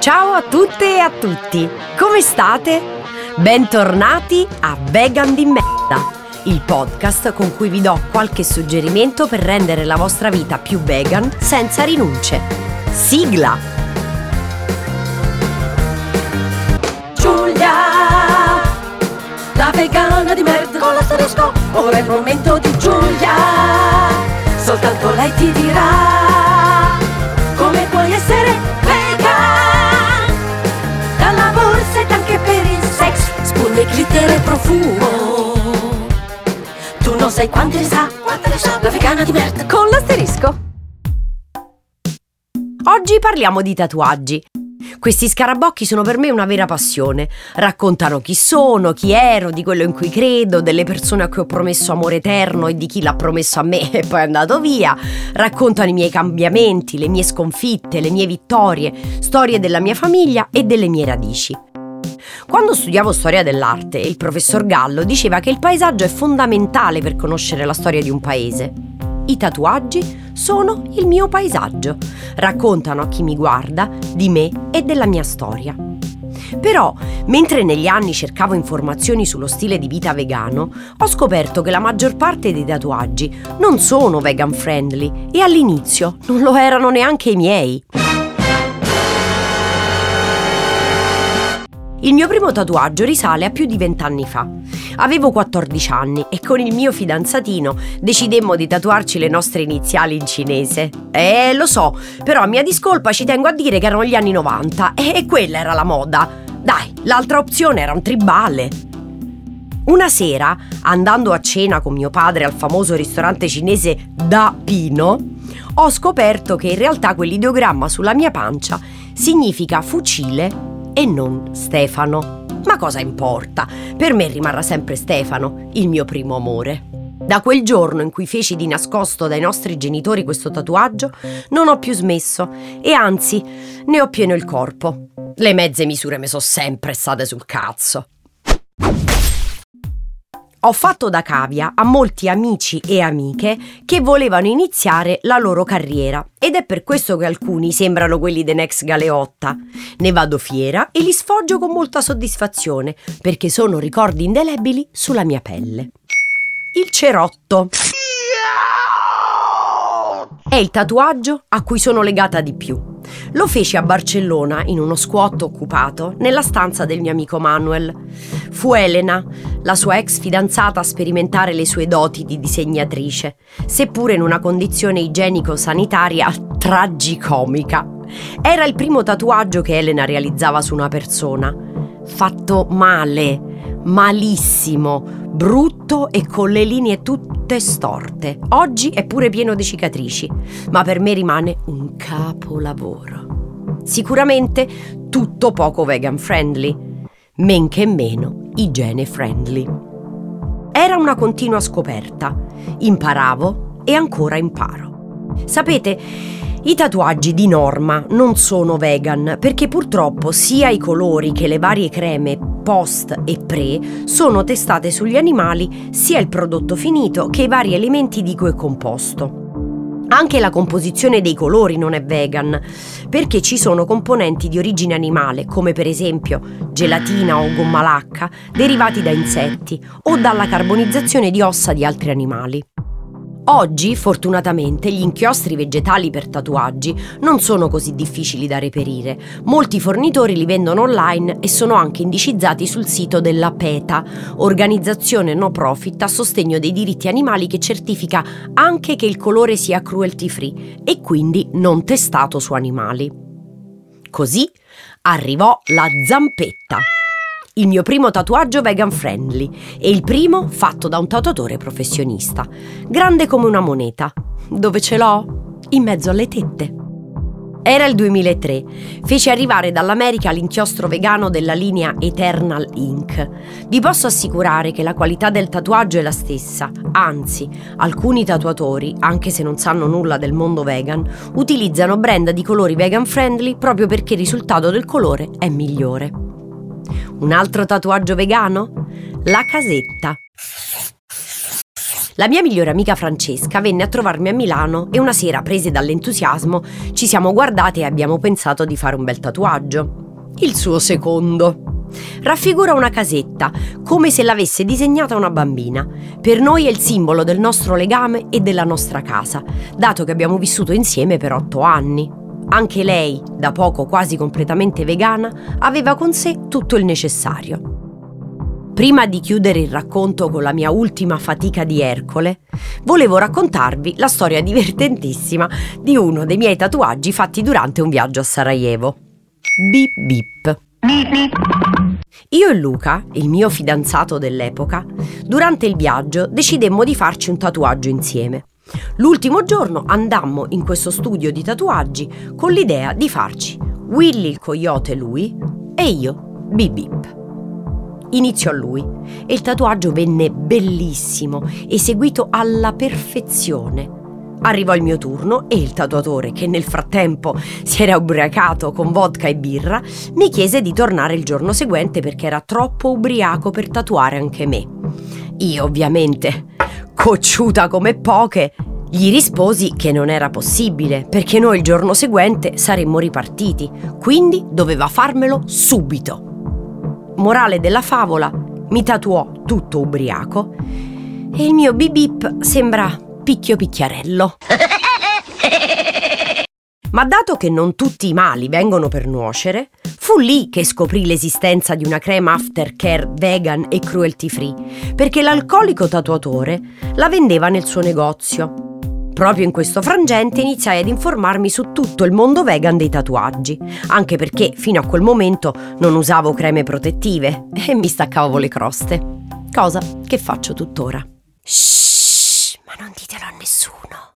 Ciao a tutte e a tutti, come state? Bentornati a Vegan di Merda, il podcast con cui vi do qualche suggerimento per rendere la vostra vita più vegan senza rinunce. Sigla! Giulia, la vegana di merda con l'asterisco, ora è il momento di Giulia, soltanto lei ti dirà profumo, tu non sai quante ne sa, quante ne sa, la vegana di merda Con l'asterisco! Oggi parliamo di tatuaggi. Questi scarabocchi sono per me una vera passione. Raccontano chi sono, chi ero, di quello in cui credo, delle persone a cui ho promesso amore eterno e di chi l'ha promesso a me e poi è andato via. Raccontano i miei cambiamenti, le mie sconfitte, le mie vittorie, storie della mia famiglia e delle mie radici. Quando studiavo storia dell'arte, il professor Gallo diceva che il paesaggio è fondamentale per conoscere la storia di un paese. I tatuaggi sono il mio paesaggio, raccontano a chi mi guarda di me e della mia storia. Però, mentre negli anni cercavo informazioni sullo stile di vita vegano, ho scoperto che la maggior parte dei tatuaggi non sono vegan friendly e all'inizio non lo erano neanche i miei. Il mio primo tatuaggio risale a più di vent'anni fa. Avevo 14 anni e con il mio fidanzatino decidemmo di tatuarci le nostre iniziali in cinese. Eh, lo so, però a mia discolpa ci tengo a dire che erano gli anni 90 e quella era la moda. Dai, l'altra opzione era un tribale. Una sera, andando a cena con mio padre al famoso ristorante cinese Da Pino, ho scoperto che in realtà quell'ideogramma sulla mia pancia significa fucile e non Stefano. Ma cosa importa? Per me rimarrà sempre Stefano, il mio primo amore. Da quel giorno in cui feci di nascosto dai nostri genitori questo tatuaggio, non ho più smesso e anzi ne ho pieno il corpo. Le mezze misure mi sono sempre state sul cazzo. Ho fatto da cavia a molti amici e amiche che volevano iniziare la loro carriera ed è per questo che alcuni sembrano quelli de Next Galeotta. Ne vado fiera e li sfoggio con molta soddisfazione perché sono ricordi indelebili sulla mia pelle. Il cerotto. È il tatuaggio a cui sono legata di più. Lo feci a Barcellona in uno squat occupato nella stanza del mio amico Manuel. Fu Elena, la sua ex fidanzata, a sperimentare le sue doti di disegnatrice, seppure in una condizione igienico-sanitaria tragicomica. Era il primo tatuaggio che Elena realizzava su una persona. Fatto male, malissimo, brutto e con le linee tutte storte. Oggi è pure pieno di cicatrici, ma per me rimane un capolavoro. Sicuramente tutto poco vegan friendly, men che meno igiene friendly. Era una continua scoperta. Imparavo e ancora imparo. Sapete, i tatuaggi di norma non sono vegan perché purtroppo sia i colori che le varie creme post e pre sono testate sugli animali sia il prodotto finito che i vari elementi di cui è composto. Anche la composizione dei colori non è vegan, perché ci sono componenti di origine animale, come per esempio gelatina o gomma lacca, derivati da insetti o dalla carbonizzazione di ossa di altri animali. Oggi, fortunatamente, gli inchiostri vegetali per tatuaggi non sono così difficili da reperire. Molti fornitori li vendono online e sono anche indicizzati sul sito della PETA, organizzazione no profit a sostegno dei diritti animali che certifica anche che il colore sia cruelty free e quindi non testato su animali. Così arrivò la zampetta il mio primo tatuaggio vegan friendly e il primo fatto da un tatuatore professionista, grande come una moneta. Dove ce l'ho? In mezzo alle tette. Era il 2003. Feci arrivare dall'America l'inchiostro vegano della linea Eternal Ink. Vi posso assicurare che la qualità del tatuaggio è la stessa, anzi, alcuni tatuatori, anche se non sanno nulla del mondo vegan, utilizzano brand di colori vegan friendly proprio perché il risultato del colore è migliore. Un altro tatuaggio vegano? La casetta. La mia migliore amica Francesca venne a trovarmi a Milano e una sera, prese dall'entusiasmo, ci siamo guardate e abbiamo pensato di fare un bel tatuaggio. Il suo secondo. Raffigura una casetta, come se l'avesse disegnata una bambina. Per noi è il simbolo del nostro legame e della nostra casa, dato che abbiamo vissuto insieme per otto anni. Anche lei, da poco quasi completamente vegana, aveva con sé tutto il necessario. Prima di chiudere il racconto con la mia ultima fatica di Ercole, volevo raccontarvi la storia divertentissima di uno dei miei tatuaggi fatti durante un viaggio a Sarajevo. Bip bip. Io e Luca, il mio fidanzato dell'epoca, durante il viaggio decidemmo di farci un tatuaggio insieme. L'ultimo giorno andammo in questo studio di tatuaggi con l'idea di farci Willy il coyote lui e io Bip Bip. Iniziò lui e il tatuaggio venne bellissimo, eseguito alla perfezione. Arrivò il mio turno e il tatuatore, che nel frattempo si era ubriacato con vodka e birra, mi chiese di tornare il giorno seguente perché era troppo ubriaco per tatuare anche me. Io ovviamente, cocciuta come poche, gli risposi che non era possibile perché noi il giorno seguente saremmo ripartiti, quindi doveva farmelo subito morale della favola, mi tatuò tutto ubriaco e il mio bip bip sembra picchio picchiarello. Ma dato che non tutti i mali vengono per nuocere, fu lì che scoprì l'esistenza di una crema aftercare vegan e cruelty free, perché l'alcolico tatuatore la vendeva nel suo negozio. Proprio in questo frangente iniziai ad informarmi su tutto il mondo vegan dei tatuaggi, anche perché fino a quel momento non usavo creme protettive e mi staccavo le croste. Cosa che faccio tuttora. Shh, ma non ditelo a nessuno.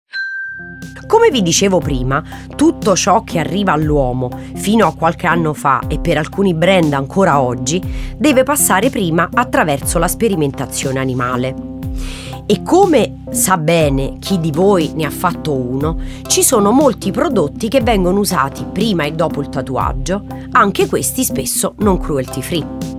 Come vi dicevo prima, tutto ciò che arriva all'uomo fino a qualche anno fa e per alcuni brand ancora oggi deve passare prima attraverso la sperimentazione animale. E come sa bene chi di voi ne ha fatto uno, ci sono molti prodotti che vengono usati prima e dopo il tatuaggio, anche questi spesso non cruelty free.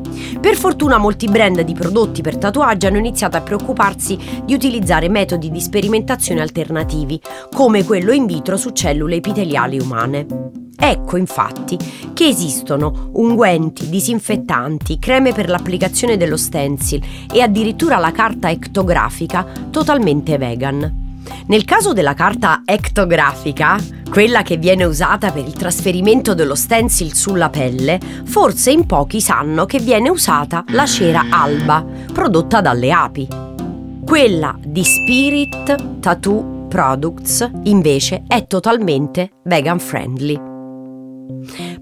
Per fortuna molti brand di prodotti per tatuaggi hanno iniziato a preoccuparsi di utilizzare metodi di sperimentazione alternativi, come quello in vitro su cellule epiteliali umane. Ecco infatti che esistono unguenti, disinfettanti, creme per l'applicazione dello stencil e addirittura la carta ectografica totalmente vegan. Nel caso della carta ectografica, quella che viene usata per il trasferimento dello stencil sulla pelle, forse in pochi sanno che viene usata la cera alba, prodotta dalle api. Quella di Spirit Tattoo Products, invece, è totalmente vegan friendly.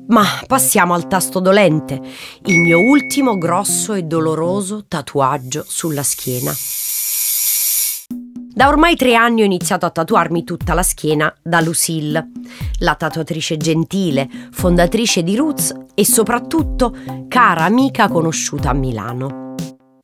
Ma passiamo al tasto dolente, il mio ultimo grosso e doloroso tatuaggio sulla schiena. Da ormai tre anni ho iniziato a tatuarmi tutta la schiena da Lucille, la tatuatrice gentile, fondatrice di Roots e soprattutto cara amica conosciuta a Milano.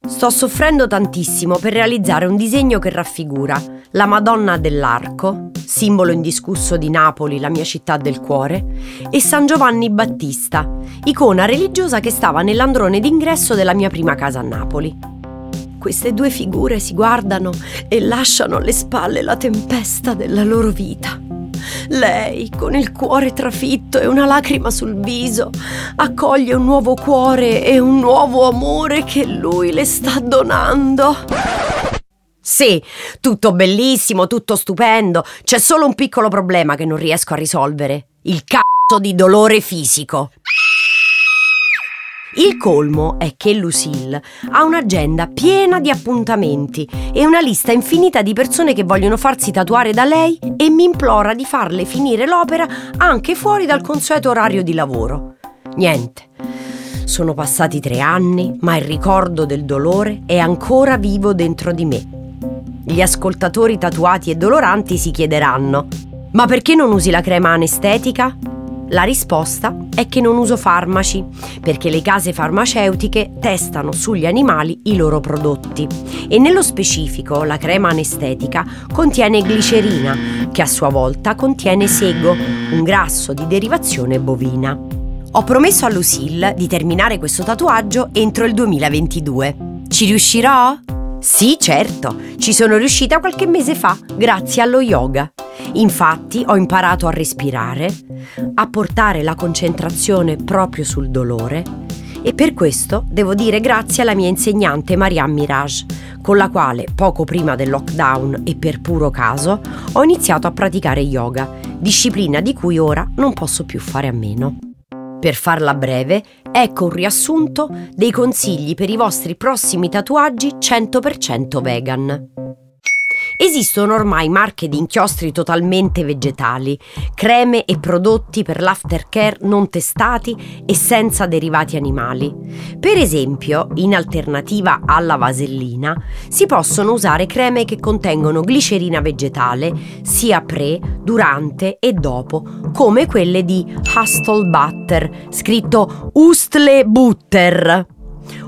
Sto soffrendo tantissimo per realizzare un disegno che raffigura la Madonna dell'Arco, simbolo indiscusso di Napoli, la mia città del cuore, e San Giovanni Battista, icona religiosa che stava nell'androne d'ingresso della mia prima casa a Napoli. Queste due figure si guardano e lasciano alle spalle la tempesta della loro vita. Lei, con il cuore trafitto e una lacrima sul viso, accoglie un nuovo cuore e un nuovo amore che lui le sta donando. Sì, tutto bellissimo, tutto stupendo. C'è solo un piccolo problema che non riesco a risolvere. Il cazzo di dolore fisico. Il colmo è che Lucille ha un'agenda piena di appuntamenti e una lista infinita di persone che vogliono farsi tatuare da lei e mi implora di farle finire l'opera anche fuori dal consueto orario di lavoro. Niente. Sono passati tre anni, ma il ricordo del dolore è ancora vivo dentro di me. Gli ascoltatori tatuati e doloranti si chiederanno: ma perché non usi la crema anestetica? La risposta è che non uso farmaci, perché le case farmaceutiche testano sugli animali i loro prodotti e nello specifico la crema anestetica contiene glicerina, che a sua volta contiene sego, un grasso di derivazione bovina. Ho promesso a Lucille di terminare questo tatuaggio entro il 2022. Ci riuscirò? Sì, certo, ci sono riuscita qualche mese fa, grazie allo yoga. Infatti ho imparato a respirare, a portare la concentrazione proprio sul dolore e per questo devo dire grazie alla mia insegnante Marianne Mirage, con la quale poco prima del lockdown e per puro caso ho iniziato a praticare yoga, disciplina di cui ora non posso più fare a meno. Per farla breve, ecco un riassunto dei consigli per i vostri prossimi tatuaggi 100% vegan. Esistono ormai marche di inchiostri totalmente vegetali, creme e prodotti per l'aftercare non testati e senza derivati animali. Per esempio, in alternativa alla vasellina, si possono usare creme che contengono glicerina vegetale sia pre, durante e dopo, come quelle di Hustle Butter, scritto Ustle Butter.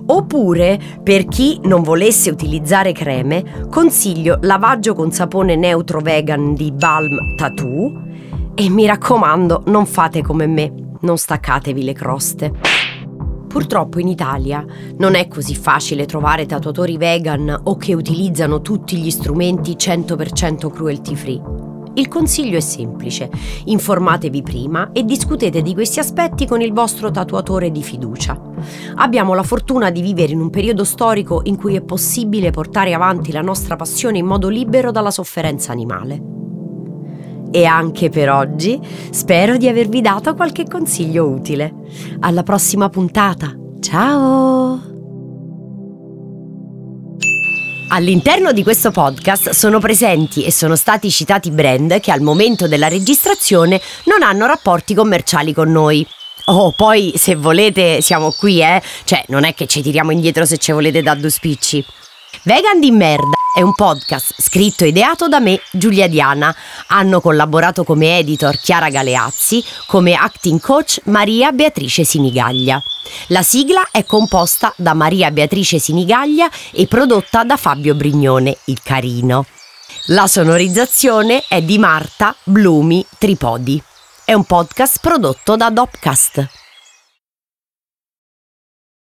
Oppure, per chi non volesse utilizzare creme, consiglio lavaggio con sapone neutro vegan di Balm Tattoo e mi raccomando, non fate come me, non staccatevi le croste. Purtroppo in Italia non è così facile trovare tatuatori vegan o che utilizzano tutti gli strumenti 100% cruelty free. Il consiglio è semplice, informatevi prima e discutete di questi aspetti con il vostro tatuatore di fiducia. Abbiamo la fortuna di vivere in un periodo storico in cui è possibile portare avanti la nostra passione in modo libero dalla sofferenza animale. E anche per oggi spero di avervi dato qualche consiglio utile. Alla prossima puntata. Ciao! All'interno di questo podcast sono presenti e sono stati citati brand che al momento della registrazione non hanno rapporti commerciali con noi. Oh, poi se volete siamo qui, eh? Cioè, non è che ci tiriamo indietro se ci volete da due spicci. Vegan di merda è un podcast scritto e ideato da me, Giulia Diana. Hanno collaborato come editor Chiara Galeazzi, come acting coach Maria Beatrice Sinigaglia. La sigla è composta da Maria Beatrice Sinigaglia e prodotta da Fabio Brignone, il carino. La sonorizzazione è di Marta Blumi Tripodi. È un podcast prodotto da Dopcast.